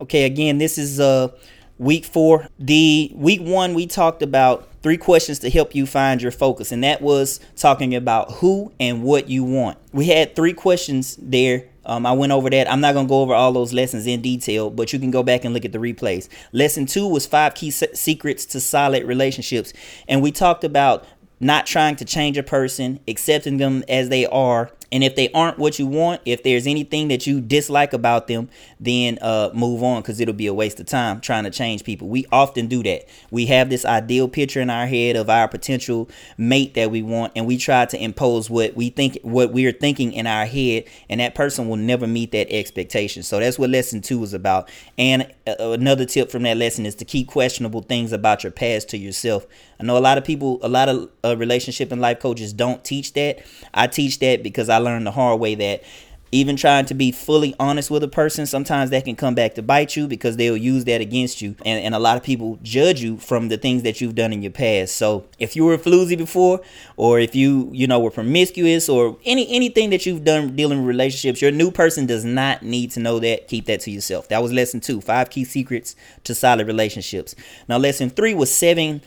Okay, again, this is uh week four. The week one we talked about three questions to help you find your focus, and that was talking about who and what you want. We had three questions there. Um, I went over that. I'm not gonna go over all those lessons in detail, but you can go back and look at the replays. Lesson two was five key se- secrets to solid relationships, and we talked about not trying to change a person, accepting them as they are, and if they aren't what you want, if there's anything that you dislike about them, then uh, move on because it'll be a waste of time trying to change people. We often do that. We have this ideal picture in our head of our potential mate that we want, and we try to impose what we think, what we're thinking in our head, and that person will never meet that expectation. So that's what lesson two is about. And uh, another tip from that lesson is to keep questionable things about your past to yourself. I know a lot of people, a lot of uh, relationship and life coaches don't teach that. I teach that because I I learned the hard way that even trying to be fully honest with a person, sometimes that can come back to bite you because they'll use that against you. And, and a lot of people judge you from the things that you've done in your past. So if you were a floozy before, or if you, you know, were promiscuous or any anything that you've done dealing with relationships, your new person does not need to know that. Keep that to yourself. That was lesson two, five key secrets to solid relationships. Now lesson three was seven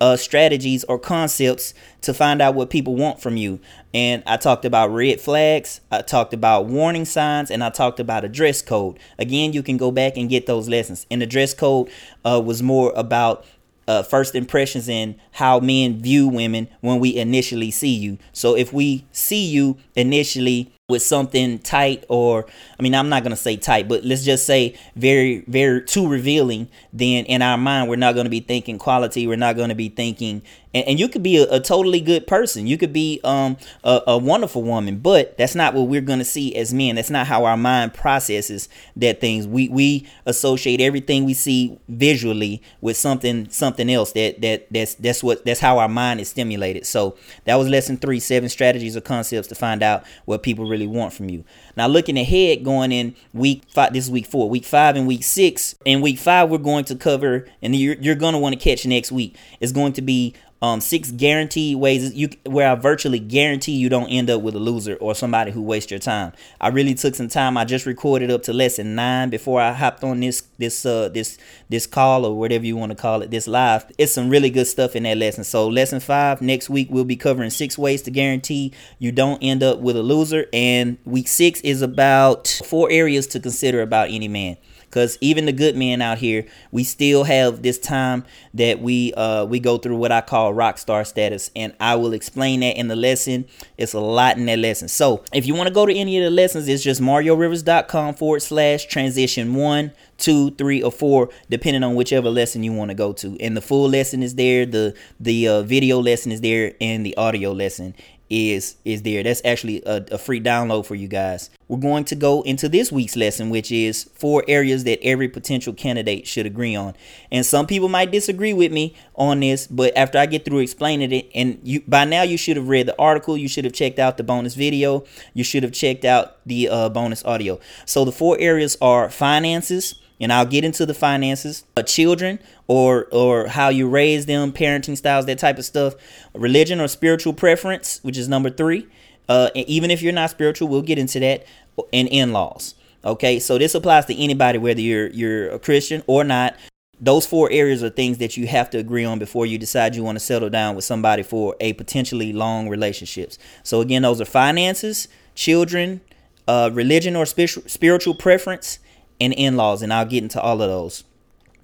uh, strategies or concepts to find out what people want from you. And I talked about red flags, I talked about warning signs, and I talked about a dress code. Again, you can go back and get those lessons. And the dress code uh, was more about uh, first impressions and how men view women when we initially see you. So if we see you initially with something tight or I mean I'm not gonna say tight, but let's just say very, very too revealing, then in our mind we're not gonna be thinking quality, we're not gonna be thinking and, and you could be a, a, totally good person. You could be um a, a wonderful woman, but that's not what we're gonna see as men. That's not how our mind processes that things. We we associate everything we see visually with something something else that that that's that's what that's how our mind is stimulated. So that was lesson three, seven strategies or concepts to find out what people really want from you. Now looking ahead, going in week five, this is week four, week five and week six. In week five, we're going to cover, and you're, you're going to want to catch next week. is going to be um, six guaranteed ways you where I virtually guarantee you don't end up with a loser or somebody who wastes your time. I really took some time. I just recorded up to lesson nine before I hopped on this this uh this this call or whatever you want to call it, this live. It's some really good stuff in that lesson. So lesson five next week we'll be covering six ways to guarantee you don't end up with a loser, and week six is about four areas to consider about any man because even the good men out here we still have this time that we uh we go through what i call rock star status and i will explain that in the lesson. It's a lot in that lesson. So if you want to go to any of the lessons it's just mariorivers.com forward slash transition one two three or four depending on whichever lesson you want to go to. And the full lesson is there the the uh, video lesson is there and the audio lesson is is there. That's actually a, a, free download for you guys. We're going to go into this week's lesson, which is four areas that every potential candidate should agree on. And some people might disagree with me on this, but after I get through explaining it, and you by now you should have read the article, you should have checked out the bonus video, you should have checked out the uh, bonus audio. So the four areas are finances and I'll get into the finances, children or or how you raise them, parenting styles, that type of stuff, religion or spiritual preference, which is number three. Uh, even if you're not spiritual, we'll get into that, and in-laws. Okay, so this applies to anybody, whether you're you're a Christian or not. Those four areas are things that you have to agree on before you decide you want to settle down with somebody for a potentially long relationships. So again, those are finances, children, uh, religion or spiritual preference, and in-laws and I'll get into all of those.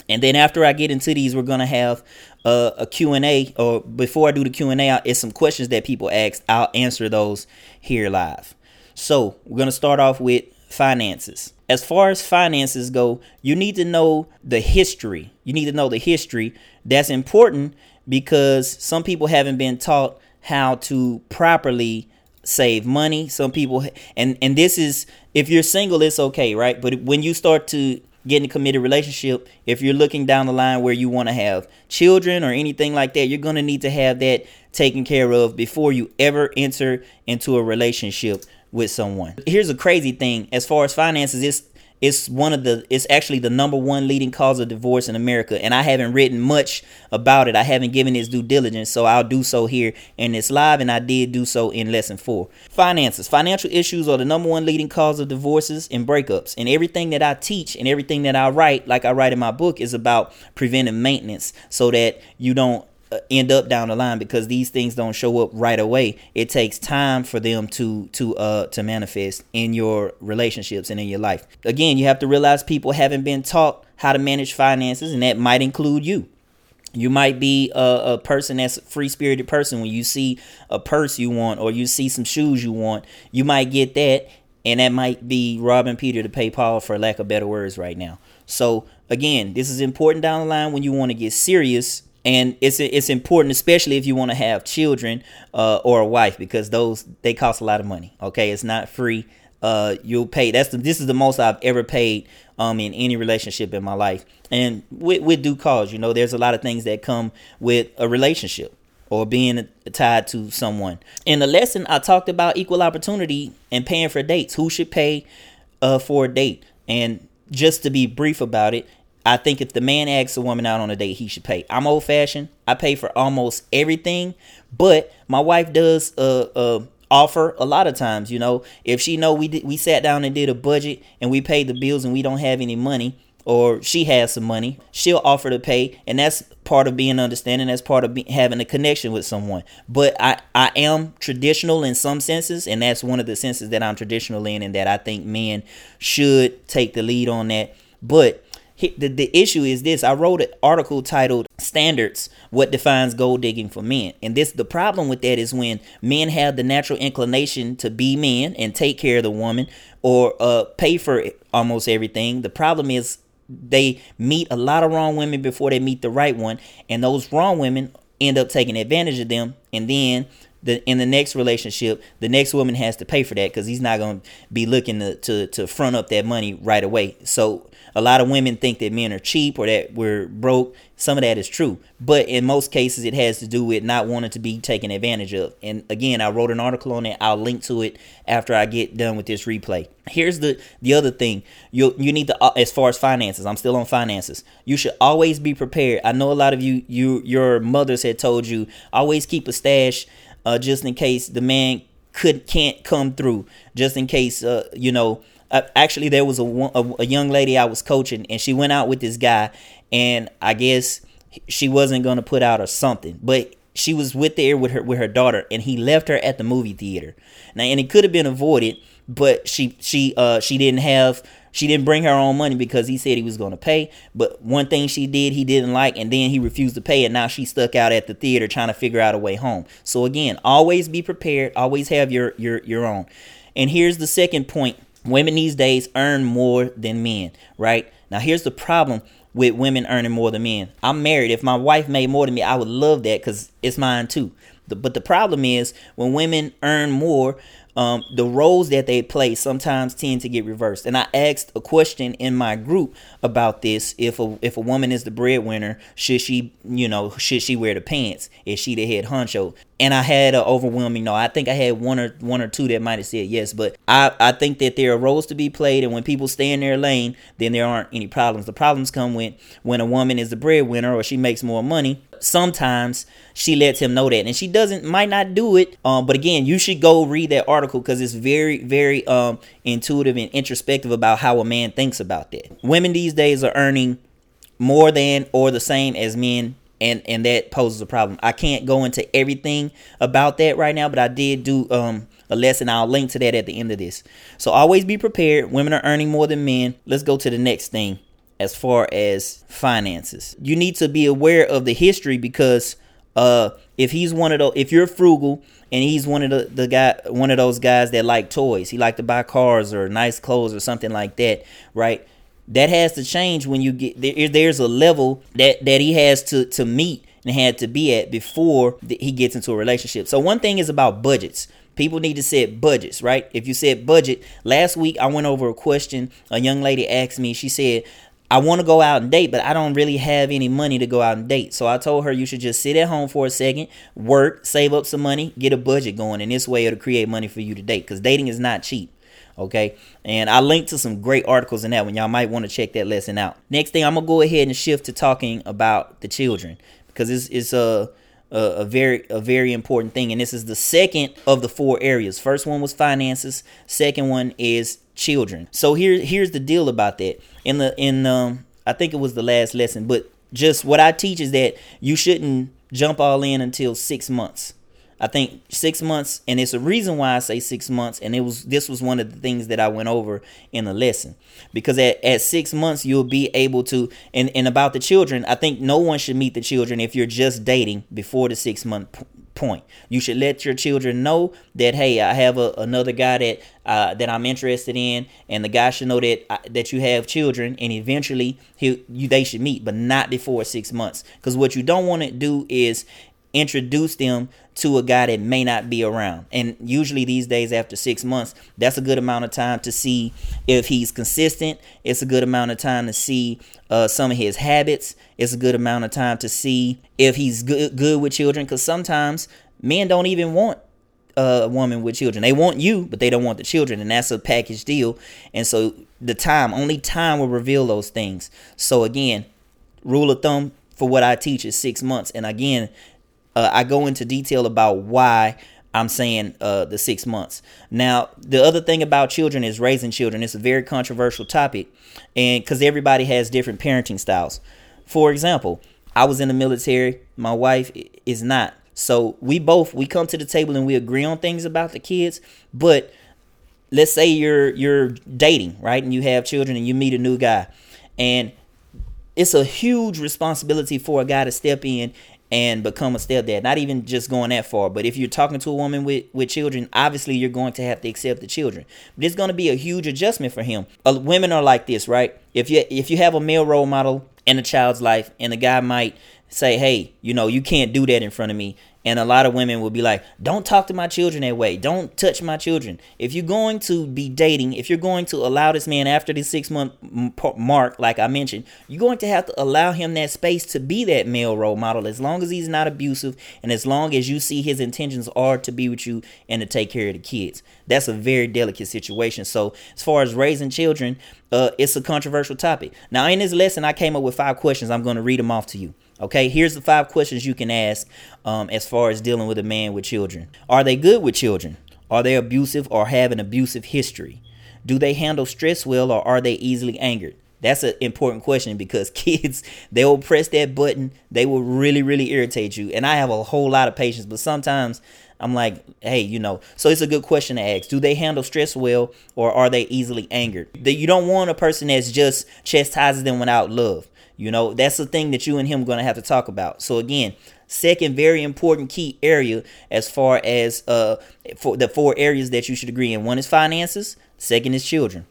And then after I get into these, we're gonna have uh, a Q&A or before I do the Q&A, it's some questions that people asked. I'll answer those here live. So we're gonna start off with finances. As far as finances go, you need to know the history. You need to know the history. That's important because some people haven't been taught how to properly save money. Some people and and this is if you're single, it's okay, right? But when you start to get in a committed relationship, if you're looking down the line where you want to have children or anything like that, you're gonna need to have that taken care of before you ever enter into a relationship with someone. Here's a crazy thing as far as finances, it's it's one of the it's actually the number one leading cause of divorce in America. And I haven't written much about it. I haven't given its due diligence, so I'll do so here in this live, and I did do so in lesson four. Finances. Financial issues are the number one leading cause of divorces and breakups. And everything that I teach and everything that I write, like I write in my book, is about preventive maintenance so that you don't end up down the line because these things don't show up right away. It takes time for them to to uh to manifest in your relationships and in your life. Again, you have to realize people haven't been taught how to manage finances, and that might include you. You might be a, a person that's a free spirited person. When you see a purse you want or you see some shoes you want, you might get that, and that might be robbing Peter to pay Paul, for lack of better words, right now. So again, this is important down the line when you want to get serious and it's it's important especially if you want to have children uh, or a wife because those they cost a lot of money okay? It's not free. Uh, you'll pay that's the, this is the most i've ever paid um, in any relationship in my life. And with, with due cause you know there's a lot of things that come with a relationship or being tied to someone. In the lesson i talked about equal opportunity and paying for dates. Who should pay uh, for a date? And just to be brief about it I think if the man asks a woman out on a date, he should pay. I'm old fashioned. I pay for almost everything, but my wife does uh uh offer a lot of times. You know, if she know we did, we sat down and did a budget and we paid the bills and we don't have any money, or she has some money, she'll offer to pay, and that's part of being understanding. That's part of be, having a connection with someone. But I I am traditional in some senses, and that's one of the senses that I'm traditional in, and that I think men should take the lead on that. But the, the issue is this. I wrote an article titled standards what defines gold digging for men. And this the problem with that is when men have the natural inclination to be men and take care of the woman or uh, pay for almost everything the problem is they meet a lot of wrong women before they meet the right one. And those wrong women end up taking advantage of them. And then the in the next relationship, the next woman has to pay for that because he's not going to be looking to, to to front up that money right away. So a lot of women think that men are cheap or that we're broke. Some of that is true, but in most cases, it has to do with not wanting to be taken advantage of. And again, I wrote an article on it. I'll link to it after I get done with this replay. Here's the the other thing you you need to uh, as far as finances. I'm still on finances. You should always be prepared. I know a lot of you you your mothers had told you always keep a stash uh, just in case the man could can't come through. Just in case uh, you know uh, actually there was a, a, a young lady I was coaching and she went out with this guy and I guess she wasn't going to put out or something but she was with there with her with her daughter and he left her at the movie theater now and it could have been avoided but she she uh she didn't have she didn't bring her own money because he said he was going to pay but one thing she did he didn't like and then he refused to pay and now she's stuck out at the theater trying to figure out a way home so again always be prepared always have your your your own and here's the second point Women these days earn more than men, right? Now, here's the problem with women earning more than men. I'm married. If my wife made more than me, I would love that because it's mine too. But the problem is when women earn more, um, the roles that they play sometimes tend to get reversed. And I asked a question in my group about this: if a if a woman is the breadwinner, should she, you know, should she wear the pants? Is she the head honcho? And I had an overwhelming no. I think I had one or one or two that might have said yes, but I I think that there are roles to be played, and when people stay in their lane, then there aren't any problems. The problems come when when a woman is the breadwinner or she makes more money sometimes she lets him know that and she doesn't might not do it um but again you should go read that article because it's very very um intuitive and introspective about how a man thinks about that. Women these days are earning more than or the same as men and and that poses a problem. I can't go into everything about that right now but i did do um a lesson i'll link to that at the end of this. So always be prepared. Women are earning more than men. Let's go to the next thing as far as finances. You need to be aware of the history because uh if he's one of those if you're frugal and he's one of the, the guy one of those guys that like toys, he like to buy cars or nice clothes or something like that, right? That has to change when you get there there's a level that that he has to to meet and had to be at before he gets into a relationship. So one thing is about budgets. People need to set budgets, right? If you set budget, last week I went over a question a young lady asked me. She said, I want to go out and date, but I don't really have any money to go out and date. So I told her you should just sit at home for a second, work, save up some money, get a budget going, and this way it'll create money for you to date because dating is not cheap. Okay. And I linked to some great articles in that one. Y'all might want to check that lesson out. Next thing, I'm to go ahead and shift to talking about the children because it's, it's a, a, a very a very important thing and this is the second of the four areas first one was finances second one is children. So here here's the deal about that. In the in um i think it was the last lesson but just what i teach is that you shouldn't jump all in until six months. I think six months, and it's a reason why I say six months. And it was this was one of the things that I went over in the lesson. Because at, at six months you'll be able to and, and about the children, I think no one should meet the children if you're just dating before the six month p- point. You should let your children know that hey, I have a, another guy that uh, that I'm interested in, and the guy should know that uh, that you have children, and eventually he you they should meet, but not before six months. Because what you don't want to do is introduce them to a guy that may not be around. And usually these days, after six months, that's a good amount of time to see if he's consistent. It's a good amount of time to see uh, some of his habits. It's a good amount of time to see if he's good, good with children. Because sometimes men don't even want a woman with children. They want you, but they don't want the children, and that's a package deal. And so the time, only time will reveal those things. So again, rule of thumb for what I teach is six months. And again, uh, I go into detail about why I'm saying uh, the six months. Now, the other thing about children is raising children. It's a very controversial topic, and because everybody has different parenting styles. For example, I was in the military. My wife is not. So we both we come to the table and we agree on things about the kids. But let's say you're you're dating, right, and you have children, and you meet a new guy, and it's a huge responsibility for a guy to step in and become a stepdad. Not even just going that far, but if you're talking to a woman with, with children, obviously you're going to have to accept the children. But it's going to be a huge adjustment for him. Uh, women are like this, right? If you if you have a male role model in a child's life, and the guy might say, "Hey, you know, you can't do that in front of me," And a lot of women will be like, don't talk to my children that way. Don't touch my children. If you're going to be dating, if you're going to allow this man after the six month mark, like I mentioned, you're going to have to allow him that space to be that male role model as long as he's not abusive and as long as you see his intentions are to be with you and to take care of the kids. That's a very delicate situation. So, as far as raising children, uh, it's a controversial topic. Now, in this lesson, I came up with five questions. I'm going to read them off to you. Okay, here's the five questions you can ask um, as far as dealing with a man with children. Are they good with children? Are they abusive or have an abusive history? Do they handle stress well or are they easily angered? That's an important question because kids, they will press that button. They will really, really irritate you. And I have a whole lot of patience, but sometimes I'm like, hey, you know, so it's a good question to ask. Do they handle stress well or are they easily angered? You don't want a person that's just chastises them without love. You know, that's the thing that you and him are going to have to talk about. So again, second very important key area as far as uh for the four areas that you should agree in. One is finances, second is children.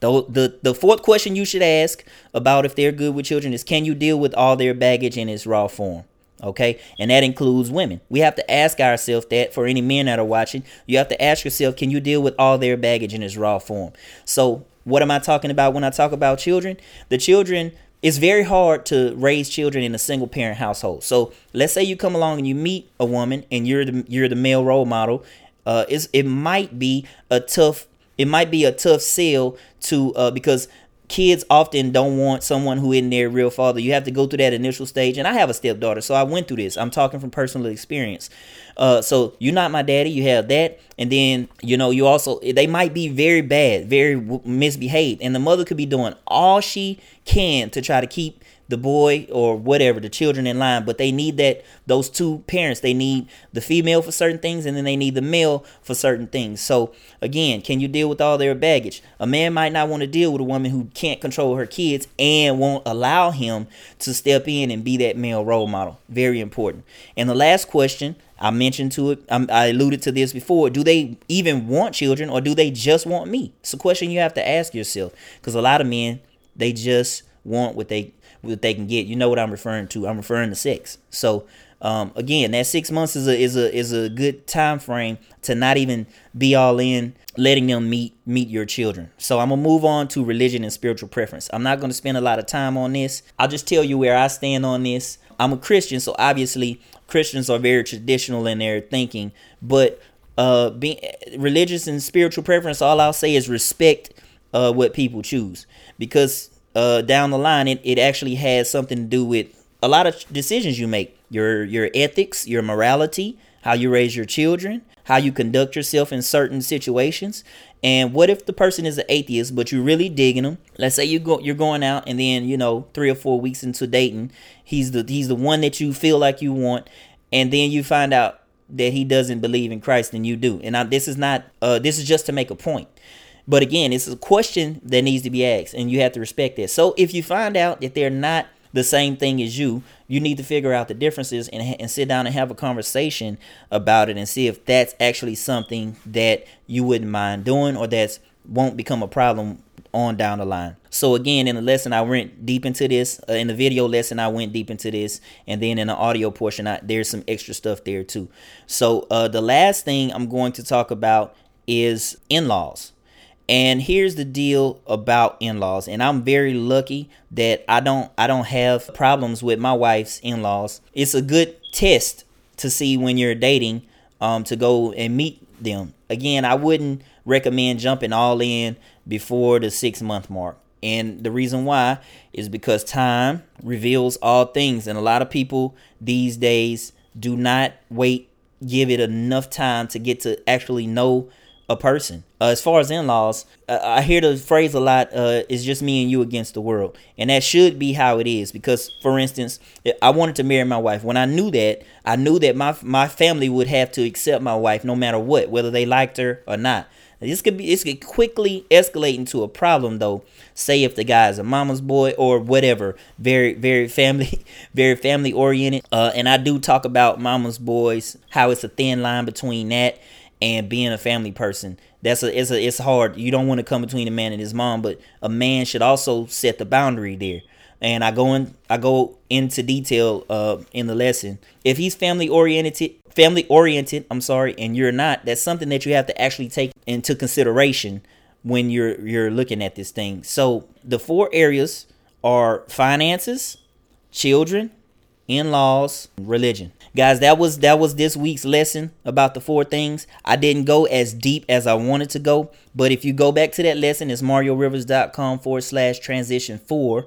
The, the, the fourth question you should ask about if they're good with children is can you deal with all their baggage in its raw form? Okay, and that includes women. We have to ask ourselves that for any men that are watching. You have to ask yourself, can you deal with all their baggage in its raw form? So, what am I talking about when I talk about children? The children it's very hard to raise children in a single parent household. So let's say you come along and you meet a woman and you're the you're the male role model. Uh, it might be a tough it might be a tough sell to uh, because kids often don't want someone who isn't their real father. You have to go through that initial stage. And I have a stepdaughter, so I went through this. I'm talking from personal experience. Uh, so you're not my daddy. You have that, and then you know you also they might be very bad, very misbehaved, and the mother could be doing all she can to try to keep the boy or whatever the children in line but they need that those two parents they need the female for certain things and then they need the male for certain things so again can you deal with all their baggage a man might not want to deal with a woman who can't control her kids and won't allow him to step in and be that male role model very important and the last question I mentioned to it, um, I alluded to this before. Do they even want children or do they just want me? It's a question you have to ask yourself because a lot of men, they just want what they what they can get. You know what I'm referring to? I'm referring to sex. So um, again, that six months is a is a is a good time frame to not even be all in letting them meet meet your children. So I'm gonna move on to religion and spiritual preference. I'm not gonna spend a lot of time on this. I'll just tell you where I stand on this. I'm a Christian, so obviously Christians are very traditional in their thinking, but uh, being religious and spiritual preference, all I'll say is respect uh, what people choose because uh, down the line, it, it actually has something to do with a lot of decisions you make your your ethics, your morality, how you raise your children, how you conduct yourself in certain situations. And what if the person is an atheist, but you're really digging them? Let's say you go, you're going out, and then you know three or four weeks into dating, he's the he's the one that you feel like you want, and then you find out that he doesn't believe in Christ and you do. And I, this is not uh, this is just to make a point. But again, it's a question that needs to be asked, and you have to respect that. So if you find out that they're not the same thing as you, you need to figure out the differences and, and sit down and have a conversation about it and see if that's actually something that you wouldn't mind doing or that's won't become a problem on down the line. So again, in the lesson, I went deep into this. Uh, in the video lesson, I went deep into this, and then in the audio portion, I, there's some extra stuff there too. So uh, the last thing I'm going to talk about is in-laws. And here's the deal about in-laws, and I'm very lucky that I don't I don't have problems with my wife's in-laws. It's a good test to see when you're dating um, to go and meet them. Again, I wouldn't recommend jumping all in before the six month mark. And the reason why is because time reveals all things. And a lot of people these days do not wait, give it enough time to get to actually know a person. Uh, as far as in-laws, uh, I hear the phrase a lot. Uh, "It's just me and you against the world," and that should be how it is. Because, for instance, I wanted to marry my wife. When I knew that, I knew that my my family would have to accept my wife no matter what, whether they liked her or not. This could be this could quickly escalate into a problem though. Say if the guy is a mama's boy or whatever, very very family very family oriented. Uh, and I do talk about mama's boys, how it's a thin line between that and being a family person. That's a it's a it's hard. You don't want to come between a man and his mom, but a man should also set the boundary there. And I go in I go into detail uh in the lesson. If he's family oriented family oriented, I'm sorry, and you're not, that's something that you have to actually take into consideration when you're you're looking at this thing. So the four areas are finances, children, in-laws, religion. Guys, that was that was this week's lesson about the four things. I didn't go as deep as I wanted to go, but if you go back to that lesson, it's mariorivers.com forward slash transition four.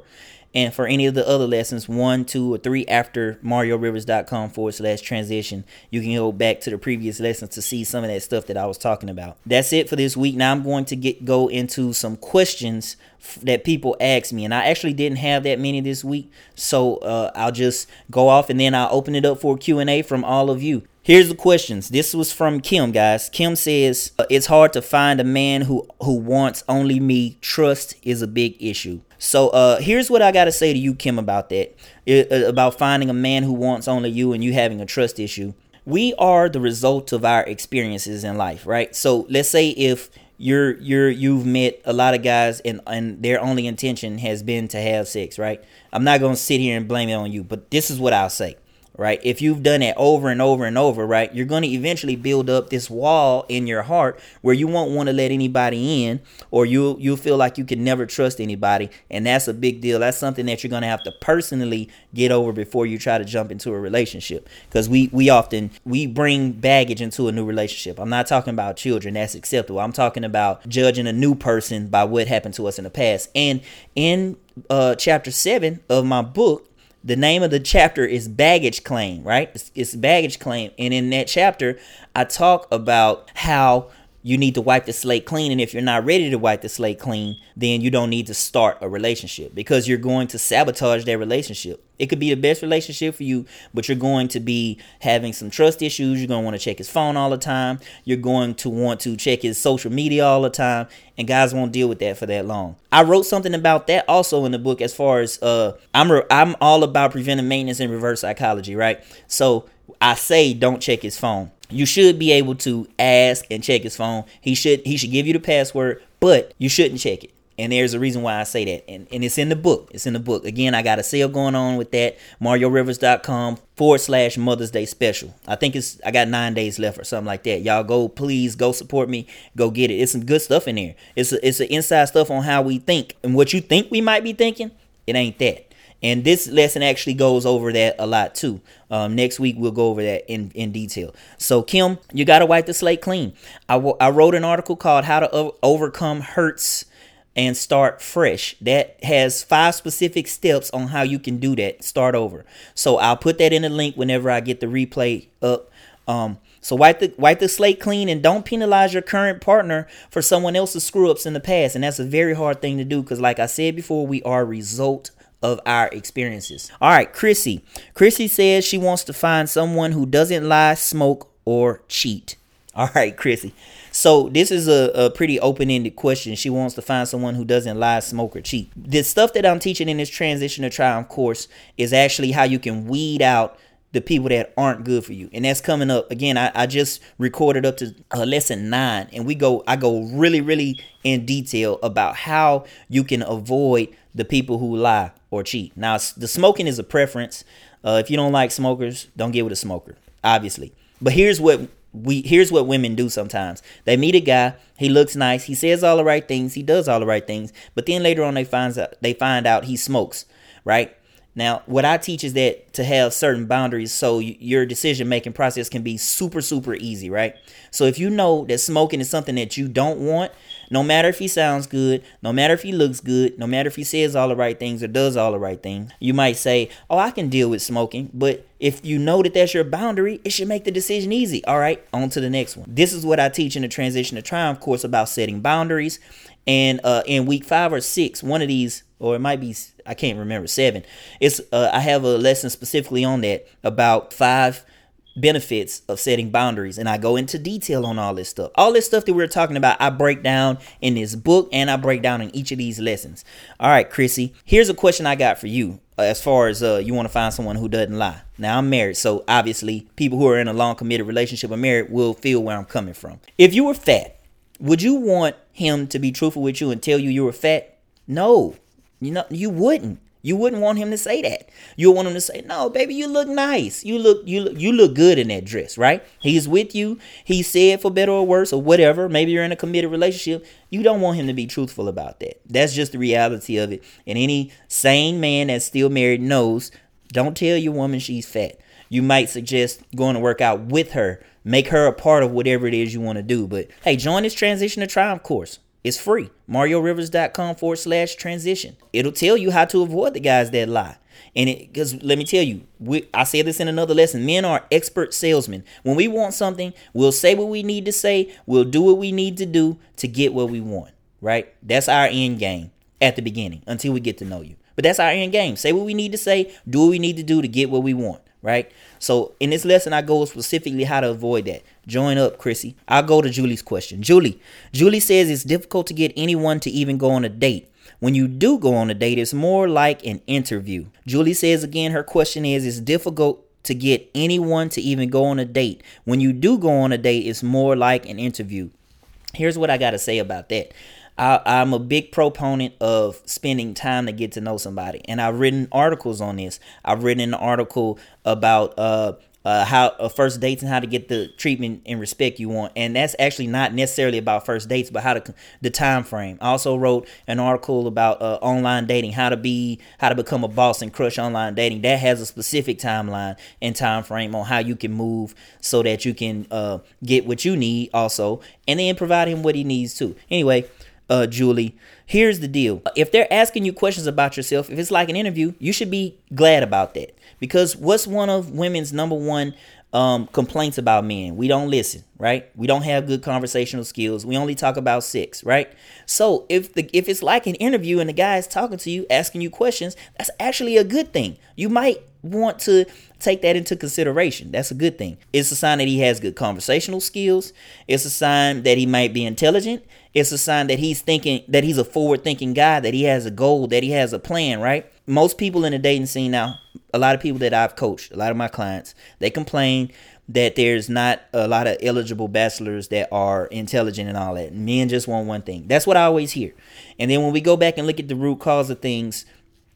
And for any of the other lessons, one, two, or three after mariorivers.com forward slash transition, you can go back to the previous lessons to see some of that stuff that I was talking about. That's it for this week. Now I'm going to get go into some questions that people ask me. And i actually didn't have that many this week. So uh, i'll just go off and then i'll open it up for q&a from all of you. Here's the questions. This was from kim guys. Kim says it's hard to find a man who who wants only me. Trust is a big issue so uh, here's what i got to say to you kim about that. It, uh, about finding a man who wants only you and you having a trust issue. We are the result of our experiences in life right? So let's say if you're you're you've met a lot of guys and and their only intention has been to have sex, right? I'm not gonna sit here and blame it on you, but this is what I'll say right? If you've done it over and over and over, right, you're going to eventually build up this wall in your heart where you won't want to let anybody in or you you feel like you can never trust anybody, and that's a big deal. That's something that you're going to have to personally get over before you try to jump into a relationship because we we often we bring baggage into a new relationship. I'm not talking about children, that's acceptable. I'm talking about judging a new person by what happened to us in the past. And in uh, chapter 7 of my book, the name of the chapter is baggage claim, right? It's, it's, baggage claim. And in that chapter, I talk about how you need to wipe the slate clean. And if you're not ready to wipe the slate clean, then you don't need to start a relationship because you're going to sabotage that relationship. It could be the best relationship for you, but you're going to be having some trust issues. You're going to want to check his phone all the time. You're going to want to check his social media all the time. And guys won't deal with that for that long. I wrote something about that also in the book as far as uh I'm re- I'm all about preventive maintenance and reverse psychology, right? So I say don't check his phone you should be able to ask and check his phone. He should he should give you the password, but you shouldn't check it. And there's a reason why I say that. And, and it's in the book. It's in the book. Again, I got a sale going on with that. MarioRivers.com forward slash Mother's Day special. I think it's I got nine days left or something like that. Y'all go, please go support me. Go get it. It's some good stuff in there. It's a, it's an inside stuff on how we think. And what you think we might be thinking, it ain't that. And this lesson actually goes over that a lot too. Um, next week we'll go over that in, in detail. So Kim, you got to wipe the slate clean. I, w- I wrote an article called "How to o- Overcome Hurts and Start Fresh." That has five specific steps on how you can do that. Start over. So I'll put that in the link whenever I get the replay up. Um, so wipe the wipe the slate clean and don't penalize your current partner for someone else's screw ups in the past. And that's a very hard thing to do because, like I said before, we are a result of our experiences. All right, Chrissy. Chrissy says she wants to find someone who doesn't lie, smoke, or cheat. All right, Chrissy. So this is a, a pretty open-ended question. She wants to find someone who doesn't lie, smoke, or cheat. The stuff that I'm teaching in this transition to triumph course is actually how you can weed out the people that aren't good for you and that's coming up again i, I just recorded up to uh, lesson nine and we go i go really really in detail about how you can avoid the people who lie or cheat. Now the smoking is a preference. Uh, if you don't like smokers don't get with a smoker obviously. But here's what we here's what women do sometimes. They meet a guy he looks nice he says all the right things he does all the right things but then later on they finds out they find out he smokes right now, what I teach is that to have certain boundaries so your decision making process can be super, super easy, right? So if you know that smoking is something that you don't want, no matter if he sounds good, no matter if he looks good, no matter if he says all the right things or does all the right things, you might say, Oh, I can deal with smoking. But if you know that that's your boundary, it should make the decision easy. All right, on to the next one. This is what I teach in the Transition to Triumph course about setting boundaries. And uh, in week five or six, one of these or it might be I can't remember seven. It's uh, I have a lesson specifically on that about five benefits of setting boundaries and I go into detail on all this stuff. All this stuff that we're talking about, I break down in this book and I break down in each of these lessons. All right, Chrissy, here's a question I got for you. Uh, as far as uh, you want to find someone who doesn't lie. Now I'm married, so obviously people who are in a long committed relationship or married will feel where I'm coming from. If you were fat, would you want him to be truthful with you and tell you you were fat? No, you know, you wouldn't. You wouldn't want him to say that. You want him to say, "No, baby, you look nice. You look you look, you look good in that dress, right?" He's with you. He said for better or worse or whatever. Maybe you're in a committed relationship. You don't want him to be truthful about that. That's just the reality of it. And any sane man that's still married knows, don't tell your woman she's fat. You might suggest going to work out with her, make her a part of whatever it is you want to do. But hey, join this transition to triumph course. It's free. MarioRivers.com forward slash transition. It'll tell you how to avoid the guys that lie. And it because let me tell you, we, I said this in another lesson. Men are expert salesmen. When we want something, we'll say what we need to say. We'll do what we need to do to get what we want. Right? That's our end game at the beginning until we get to know you. But that's our end game. Say what we need to say. Do what we need to do to get what we want. Right? So in this lesson, I go specifically how to avoid that. Join up, Chrissy. I'll go to Julie's question. Julie. Julie says it's difficult to get anyone to even go on a date. When you do go on a date, it's more like an interview. Julie says again, her question is it's difficult to get anyone to even go on a date. When you do go on a date, it's more like an interview. Here's what I got to say about that. I, am a big proponent of spending time to get to know somebody, and I've written articles on this. I've written an article about uh, uh, how uh, first dates and how to get the treatment and respect you want, and that's actually not necessarily about first dates, but how to the time frame. I also wrote an article about uh, online dating, how to be, how to become a boss and crush online dating. That has a specific timeline and time frame on how you can move so that you can uh, get what you need, also, and then provide him what he needs too. Anyway uh, Julie. Here's the deal. If they're asking you questions about yourself, if it's like an interview, you should be glad about that. Because what's one of women's number one um, complaints about men? We don't listen, right? We don't have good conversational skills. We only talk about sex, right? So if the if it's like an interview and the guy is talking to you, asking you questions, that's actually a good thing. You might want to take that into consideration. That's a good thing. It's a sign that he has good conversational skills. It's a sign that he might be intelligent. It's a sign that he's thinking that he's a forward thinking guy, that he has a goal, that he has a plan, right? Most people in the dating scene now, a lot of people that I've coached, a lot of my clients, they complain that there's not a lot of eligible bachelors that are intelligent and all that. Men just want one thing. That's what I always hear. And then when we go back and look at the root cause of things,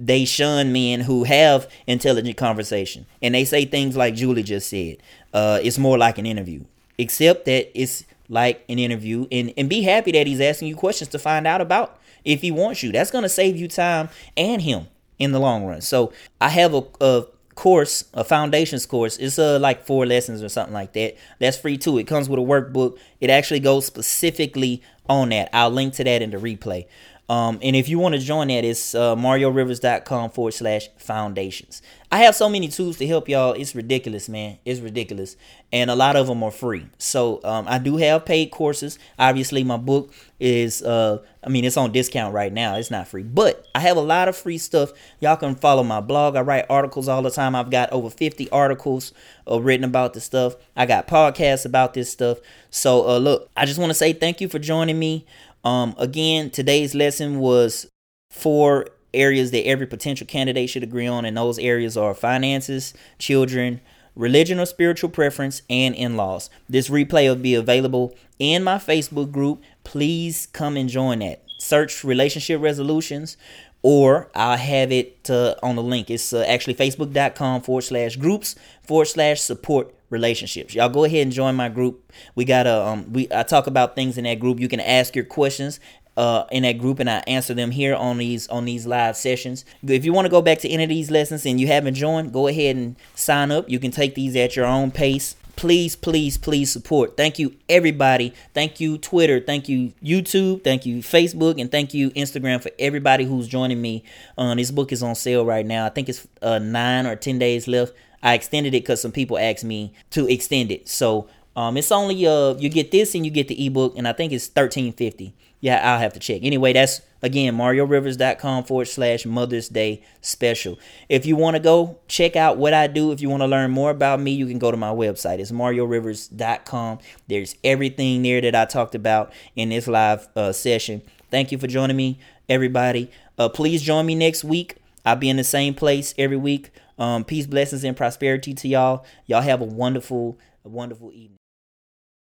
they shun men who have intelligent conversation and they say things like julie just said uh, it's more like an interview except that it's like an interview and, and be happy that he's asking you questions to find out about if he wants you that's going to save you time and him in the long run. So I have a, a course, a foundations course. It's uh like four lessons or something like that. That's free too. It comes with a workbook. It actually goes specifically on that. I'll link to that in the replay. Um, and if you want to join that, it's uh, mariorivers.com forward slash foundations. I have so many tools to help y'all. It's ridiculous, man. It's ridiculous. And a lot of them are free. So um, I do have paid courses. Obviously, my book is, uh, I mean, it's on discount right now. It's not free. But I have a lot of free stuff. Y'all can follow my blog. I write articles all the time. I've got over 50 articles uh, written about this stuff. I got podcasts about this stuff. So, uh, look, I just want to say thank you for joining me. Um, again, today's lesson was four areas that every potential candidate should agree on, and those areas are finances, children, religion or spiritual preference, and in laws. This replay will be available in my Facebook group. Please come and join that. Search relationship resolutions, or I'll have it uh, on the link. It's uh, actually facebook.com forward slash groups forward slash support relationships. Y'all go ahead and join my group. We got a um we I talk about things in that group. You can ask your questions uh, in that group and I answer them here on these on these live sessions. If you want to go back to any of these lessons and you haven't joined, go ahead and sign up. You can take these at your own pace. Please, please, please support. Thank you, everybody. Thank you, Twitter. Thank you, YouTube. Thank you, Facebook. And thank you, Instagram, for everybody who's joining me. Um, this book is on sale right now. I think it's uh, nine or 10 days left. I extended it because some people asked me to extend it. So um, it's only uh you get this and you get the ebook, and I think it's thirteen fifty. Yeah, I'll have to check. Anyway, that's again mariorivers.com forward slash Mother's Day special. If you want to go check out what I do, if you want to learn more about me, you can go to my website. It's mariorivers.com. There's everything there that I talked about in this live uh, session. Thank you for joining me, everybody. Uh, please join me next week. I'll be in the same place every week. Um, peace, blessings, and prosperity to y'all. Y'all have a wonderful, a wonderful evening.